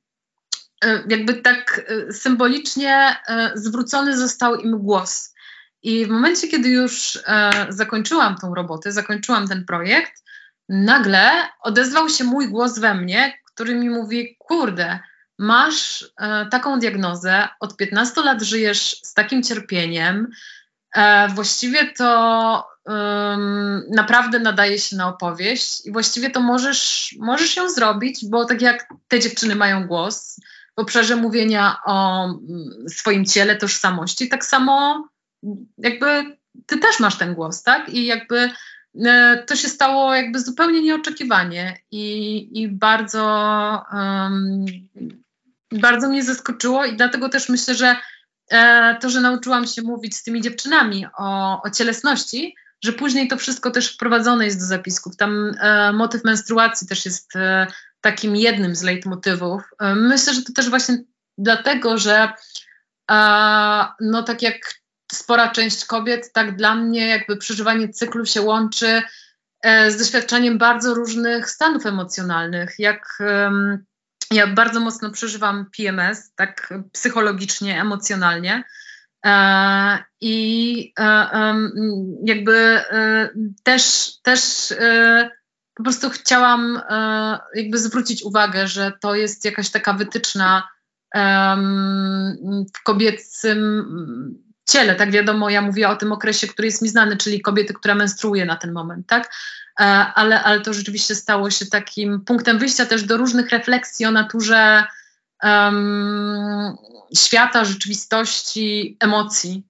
e, jakby tak e, symbolicznie zwrócony został im głos. I w momencie, kiedy już zakończyłam tą robotę, zakończyłam ten projekt, nagle odezwał się mój głos we mnie, który mi mówi: Kurde, masz taką diagnozę, od 15 lat żyjesz z takim cierpieniem, właściwie to um, naprawdę nadaje się na opowieść i właściwie to możesz, możesz ją zrobić, bo tak jak te dziewczyny mają głos, w obszarze mówienia o mm, swoim ciele, tożsamości, tak samo jakby ty też masz ten głos, tak? I jakby e, to się stało jakby zupełnie nieoczekiwanie i, i bardzo, um, bardzo mnie zaskoczyło i dlatego też myślę, że e, to, że nauczyłam się mówić z tymi dziewczynami o, o cielesności, że później to wszystko też wprowadzone jest do zapisków. Tam e, motyw menstruacji też jest e, takim jednym z leitmotywów. E, myślę, że to też właśnie dlatego, że no tak jak spora część kobiet, tak dla mnie jakby przeżywanie cyklu się łączy e, z doświadczeniem bardzo różnych stanów emocjonalnych. Jak ja bardzo mocno przeżywam PMS, tak psychologicznie, emocjonalnie. E, I e, jakby też, też po prostu chciałam jakby zwrócić uwagę, że to jest jakaś taka wytyczna w kobiecym ciele, tak wiadomo, ja mówię o tym okresie, który jest mi znany, czyli kobiety, która menstruuje na ten moment, tak? E, ale, ale to rzeczywiście stało się takim punktem wyjścia też do różnych refleksji o naturze um, świata, rzeczywistości, emocji.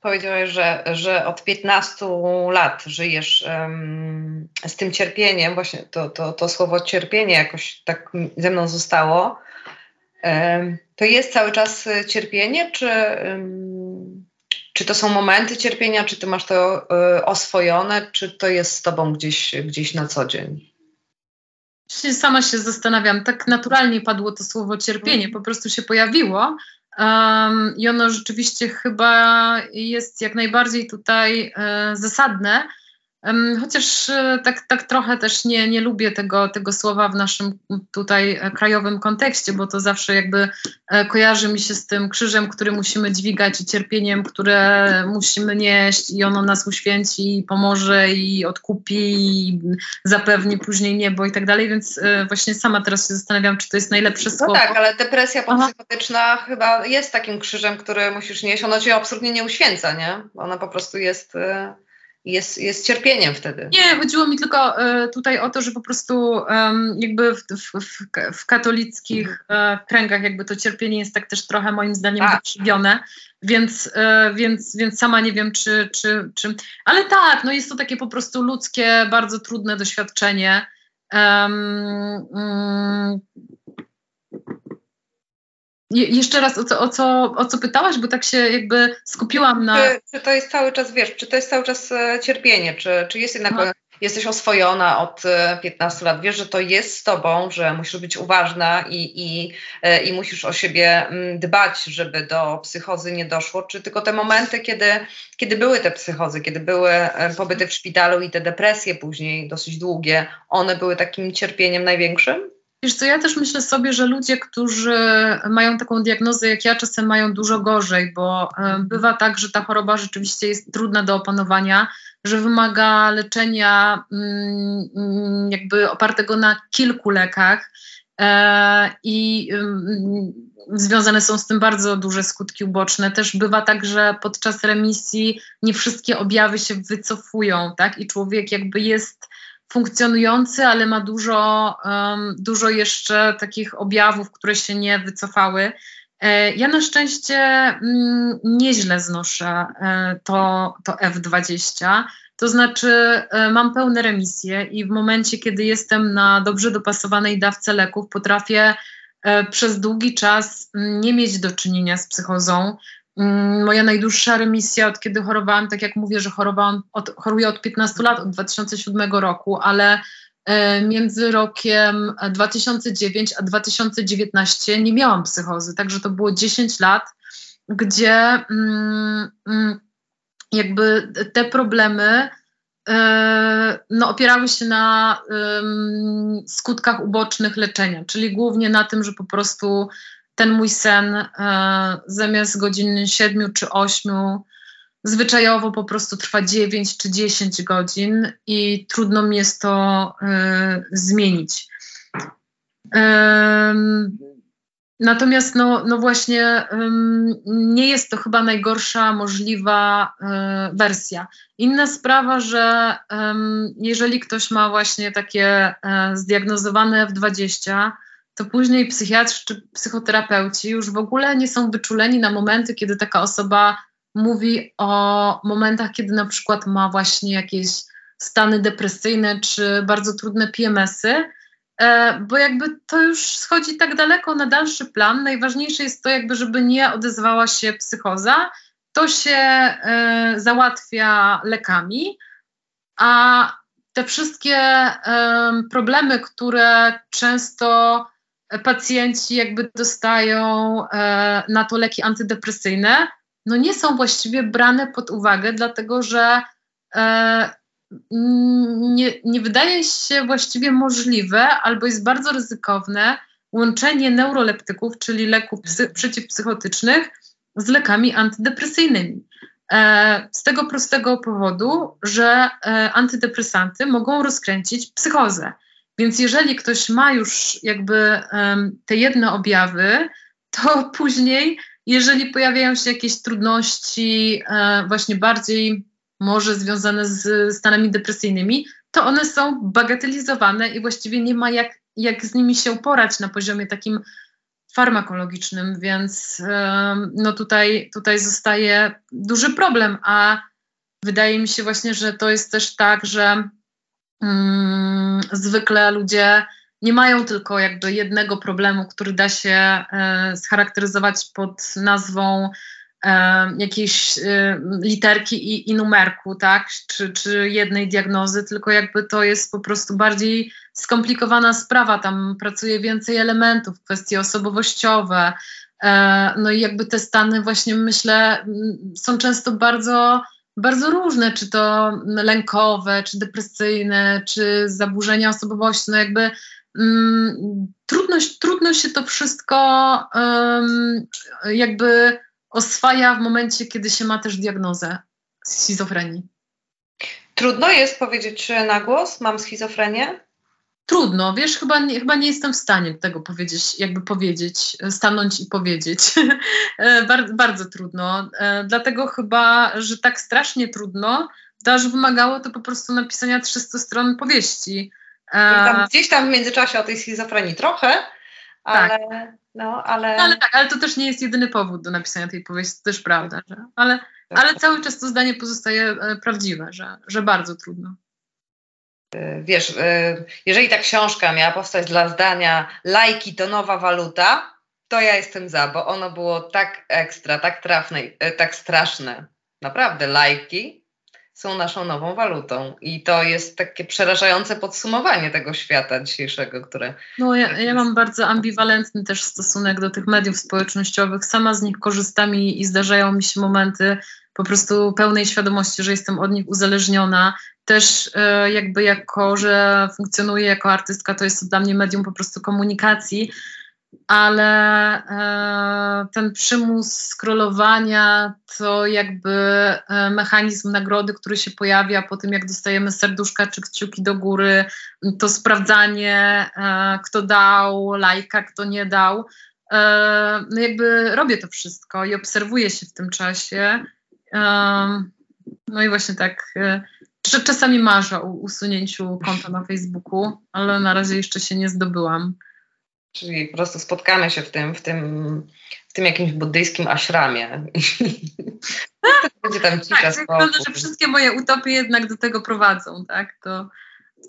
Powiedziałeś, że, że od 15 lat żyjesz um, z tym cierpieniem, właśnie to, to, to słowo cierpienie jakoś tak ze mną zostało. To jest cały czas cierpienie, czy, czy to są momenty cierpienia, czy ty masz to e, oswojone, czy to jest z tobą gdzieś, gdzieś na co dzień? Sama się zastanawiam, tak naturalnie padło to słowo cierpienie, po prostu się pojawiło. Um, I ono rzeczywiście chyba jest jak najbardziej tutaj e, zasadne. Chociaż e, tak, tak trochę też nie, nie lubię tego, tego słowa w naszym tutaj e, krajowym kontekście, bo to zawsze jakby e, kojarzy mi się z tym krzyżem, który musimy dźwigać i cierpieniem, które musimy nieść i ono nas uświęci i pomoże i odkupi i zapewni później niebo i tak dalej, więc właśnie sama teraz się zastanawiam, czy to jest najlepsze no słowo. No tak, ale depresja postpsychotyczna chyba jest takim krzyżem, który musisz nieść. Ono cię absolutnie nie uświęca, nie? Ona po prostu jest jest, jest cierpieniem wtedy. Nie, chodziło mi tylko e, tutaj o to, że po prostu jakby w, w, w katolickich e, kręgach jakby to cierpienie jest tak też trochę moim zdaniem tak. wykrzywione, więc, e, więc, więc sama nie wiem czy, czy, czy... Ale tak, no jest to takie po prostu ludzkie, bardzo trudne doświadczenie. Um, je, jeszcze raz o co, o, co, o co pytałaś, bo tak się jakby skupiłam na. Czy, czy to jest cały czas, wiesz, czy to jest cały czas e, cierpienie, czy, czy jest jednak. No. Jesteś oswojona od 15 e, lat, wiesz, że to jest z tobą, że musisz być uważna i, i, e, i musisz o siebie mm, dbać, żeby do psychozy nie doszło. Czy tylko te momenty, kiedy, kiedy były te psychozy, kiedy były pobyty w szpitalu i te depresje później dosyć długie, one były takim cierpieniem największym? Wiesz co, ja też myślę sobie, że ludzie, którzy mają taką diagnozę jak ja, czasem mają dużo gorzej, bo e, bywa tak, że ta choroba rzeczywiście jest trudna do opanowania, że wymaga leczenia mm, mm, jakby opartego na kilku lekach e, i mm, związane są z tym bardzo duże skutki uboczne. Też bywa tak, że podczas remisji nie wszystkie objawy się wycofują, tak? I człowiek jakby jest funkcjonujący, ale ma dużo, dużo jeszcze takich objawów, które się nie wycofały. E, ja na szczęście mm, nieźle znoszę e, to, to F20. To znaczy, e, mam pełne remisje i w momencie, kiedy jestem na dobrze dopasowanej dawce leków, potrafię przez długi czas mm, nie mieć do czynienia z psychozą. Mm, moja najdłuższa remisja, od kiedy chorowałam, tak jak mówię, że chorowałam, od, choruję od 15 lat, od 2007 roku, ale e, między rokiem 2009 a 2019 nie miałam psychozy, także to było 10 lat, gdzie mm, mm, jakby te problemy e, no, opierały się na skutkach ubocznych leczenia, czyli głównie na tym, że po prostu ten mój sen e, zamiast godzin 7 czy 8 zwyczajowo po prostu trwa 9 czy 10 godzin i trudno mi jest to e, zmienić. Natomiast no, no właśnie nie jest to chyba najgorsza możliwa e, wersja. Inna sprawa, że jeżeli ktoś ma właśnie takie zdiagnozowane F20, to później psychiatrzy czy psychoterapeuci już w ogóle nie są wyczuleni na momenty, kiedy taka osoba mówi o momentach, kiedy na przykład ma właśnie jakieś stany depresyjne czy bardzo trudne PMS-y, e, bo jakby to już schodzi tak daleko na dalszy plan. Najważniejsze jest to jakby, żeby nie odezwała się psychoza. To się e, załatwia lekami, a te wszystkie problemy, które często pacjenci jakby dostają e, na to leki antydepresyjne, no nie są właściwie brane pod uwagę, dlatego że e, nie, nie wydaje się właściwie możliwe albo jest bardzo ryzykowne łączenie neuroleptyków, czyli leków psy, przeciwpsychotycznych, z lekami antydepresyjnymi. E, z tego prostego powodu, że antydepresanty mogą rozkręcić psychozę. Więc jeżeli ktoś ma już jakby um, te jedne objawy, to [LAUGHS] później, jeżeli pojawiają się jakieś trudności, e, właśnie bardziej może związane z stanami depresyjnymi, to one są bagatelizowane i właściwie nie ma jak, jak z nimi się porać na poziomie takim farmakologicznym, więc no tutaj, tutaj zostaje duży problem, a wydaje mi się właśnie, że to jest też tak, że zwykle ludzie nie mają tylko jakby jednego problemu, który da się e, scharakteryzować pod nazwą e, jakiejś e, literki i, i, numerku, tak, czy, czy jednej diagnozy, tylko jakby to jest po prostu bardziej skomplikowana sprawa, tam pracuje więcej elementów, kwestie osobowościowe, no i jakby te stany właśnie myślę są często bardzo bardzo różne, czy to lękowe, czy depresyjne, czy zaburzenia osobowości, no jakby mm, trudno, trudno się to wszystko um, jakby oswaja w momencie, kiedy się ma też diagnozę schizofrenii. Trudno jest powiedzieć na głos, mam schizofrenię? Trudno, wiesz, chyba nie, chyba nie jestem w stanie tego powiedzieć, jakby powiedzieć, stanąć i powiedzieć. [LAUGHS] E, bardzo, bardzo trudno. E, dlatego chyba, że tak strasznie trudno, to aż wymagało to po prostu napisania 300 stron powieści. E, tam, gdzieś tam w międzyczasie o tej schizofrenii trochę, ale, tak. no, ale... No, ale tak, ale to też nie jest jedyny powód do napisania tej powieści, to też prawda, że, ale, ale cały czas to zdanie pozostaje prawdziwe, że, że bardzo trudno. Wiesz, y, jeżeli ta książka miała powstać dla zdania lajki to nowa waluta, to ja jestem za, bo ono było tak ekstra, tak trafne, y, tak straszne. Naprawdę, lajki są naszą nową walutą. I to jest takie przerażające podsumowanie tego świata dzisiejszego, które. No, ja, ja mam bardzo ambiwalentny też stosunek do tych mediów społecznościowych. Sama z nich korzystam i, i zdarzają mi się momenty po prostu pełnej świadomości, że jestem od nich uzależniona też e, jakby jako, że funkcjonuję jako artystka, to jest to dla mnie medium po prostu komunikacji, ale e, ten przymus scrollowania to jakby e, mechanizm nagrody, który się pojawia po tym, jak dostajemy serduszka czy kciuki do góry, to sprawdzanie, kto dał lajka, kto nie dał. No jakby robię to wszystko i obserwuję się w tym czasie. No i właśnie tak Czasami marzę o usunięciu konta na Facebooku, ale na razie jeszcze się nie zdobyłam. Czyli po prostu spotkamy się w tym, w tym, w tym jakimś buddyjskim ashramie. [LAUGHS] Będzie tam cisza tak, wygląda, że wszystkie moje utopie jednak do tego prowadzą, tak? Do,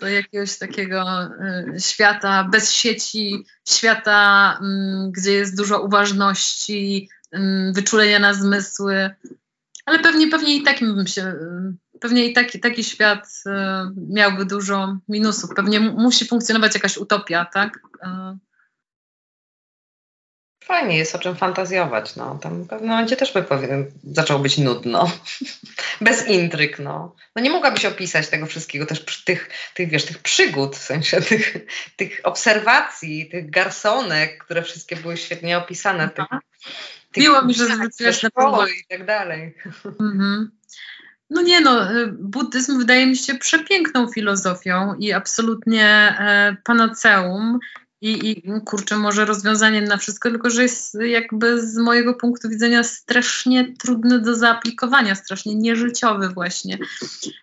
do jakiegoś takiego y, świata bez sieci, świata, y, gdzie jest dużo uważności, y, wyczulenia na zmysły. Ale pewnie, pewnie i takim bym się pewnie i taki, taki świat y, miałby dużo minusów. Pewnie musi funkcjonować jakaś utopia, tak? Fajnie jest o czym fantazjować. No. Tam w pewnym momencie też by powiem, zaczęło być nudno. [LAUGHS] Bez intryg. No. no nie mogłabyś opisać tego wszystkiego, też tych, tych, wiesz, tych przygód, w sensie [LAUGHS] tych, tych obserwacji, tych garsonek, które wszystkie były świetnie opisane. Tych, tych Miło mi, że zwróciłaś na to. I tak dalej. [LAUGHS] Mhm. No nie no, y, buddyzm wydaje mi się przepiękną filozofią i absolutnie e, panaceum. I, i kurczę, może rozwiązanie na wszystko, tylko że jest jakby z mojego punktu widzenia strasznie trudny do zaaplikowania, strasznie nieżyciowy właśnie.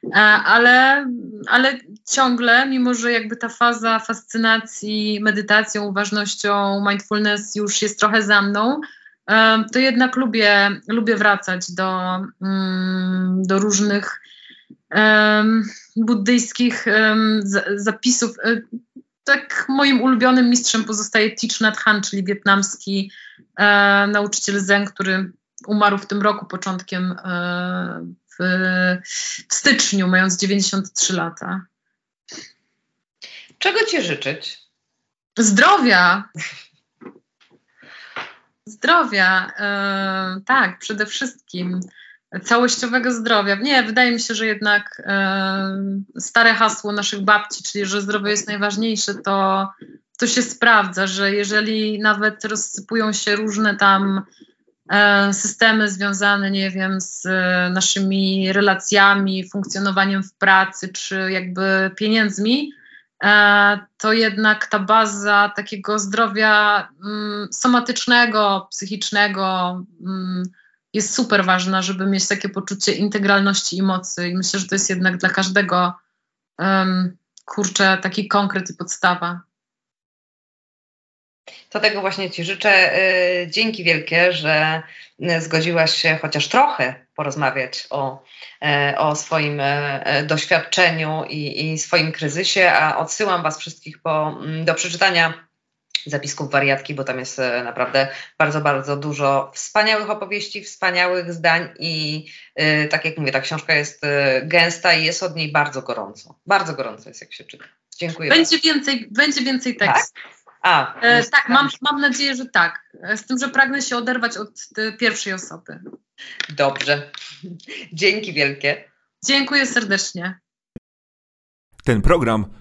E, ale, ale ciągle, mimo że jakby ta faza fascynacji medytacją, uważnością, mindfulness już jest trochę za mną, e, to jednak lubię, lubię wracać do, mm, do różnych buddyjskich zapisów. Tak moim ulubionym mistrzem pozostaje Thich Nhat Hanh, czyli wietnamski e, nauczyciel zen, który umarł w tym roku początkiem e, w, w styczniu, mając 93 lata. Czego ci życzyć? Zdrowia. Zdrowia, e, tak, przede wszystkim całościowego zdrowia. Nie, wydaje mi się, że jednak e, stare hasło naszych babci, czyli że zdrowie jest najważniejsze, to, to się sprawdza, że jeżeli nawet rozsypują się różne tam e, systemy związane, nie wiem, z e, naszymi relacjami, funkcjonowaniem w pracy, czy jakby pieniędzmi, to jednak ta baza takiego zdrowia mm, somatycznego, psychicznego, mm, jest super ważna, żeby mieć takie poczucie integralności i mocy. I myślę, że to jest jednak dla każdego um, kurczę taki konkret i podstawa. To tego właśnie Ci życzę. Y, dzięki wielkie, że zgodziłaś się chociaż trochę porozmawiać o, e, o swoim e, doświadczeniu i, i swoim kryzysie, a odsyłam Was wszystkich po, do przeczytania zapisków wariatki, bo tam jest e, naprawdę bardzo, bardzo dużo wspaniałych opowieści, wspaniałych zdań i yy, tak jak mówię, ta książka jest yy, gęsta i jest od niej bardzo gorąco. Bardzo gorąco jest, jak się czyta. Dziękuję Będzie bardzo. więcej, będzie więcej tak? tekstu. Tak? A, e, tak, mam, mam nadzieję, że tak. Z tym, że pragnę się oderwać od pierwszej osoby. Dobrze. Dzięki wielkie. Dziękuję serdecznie. Ten program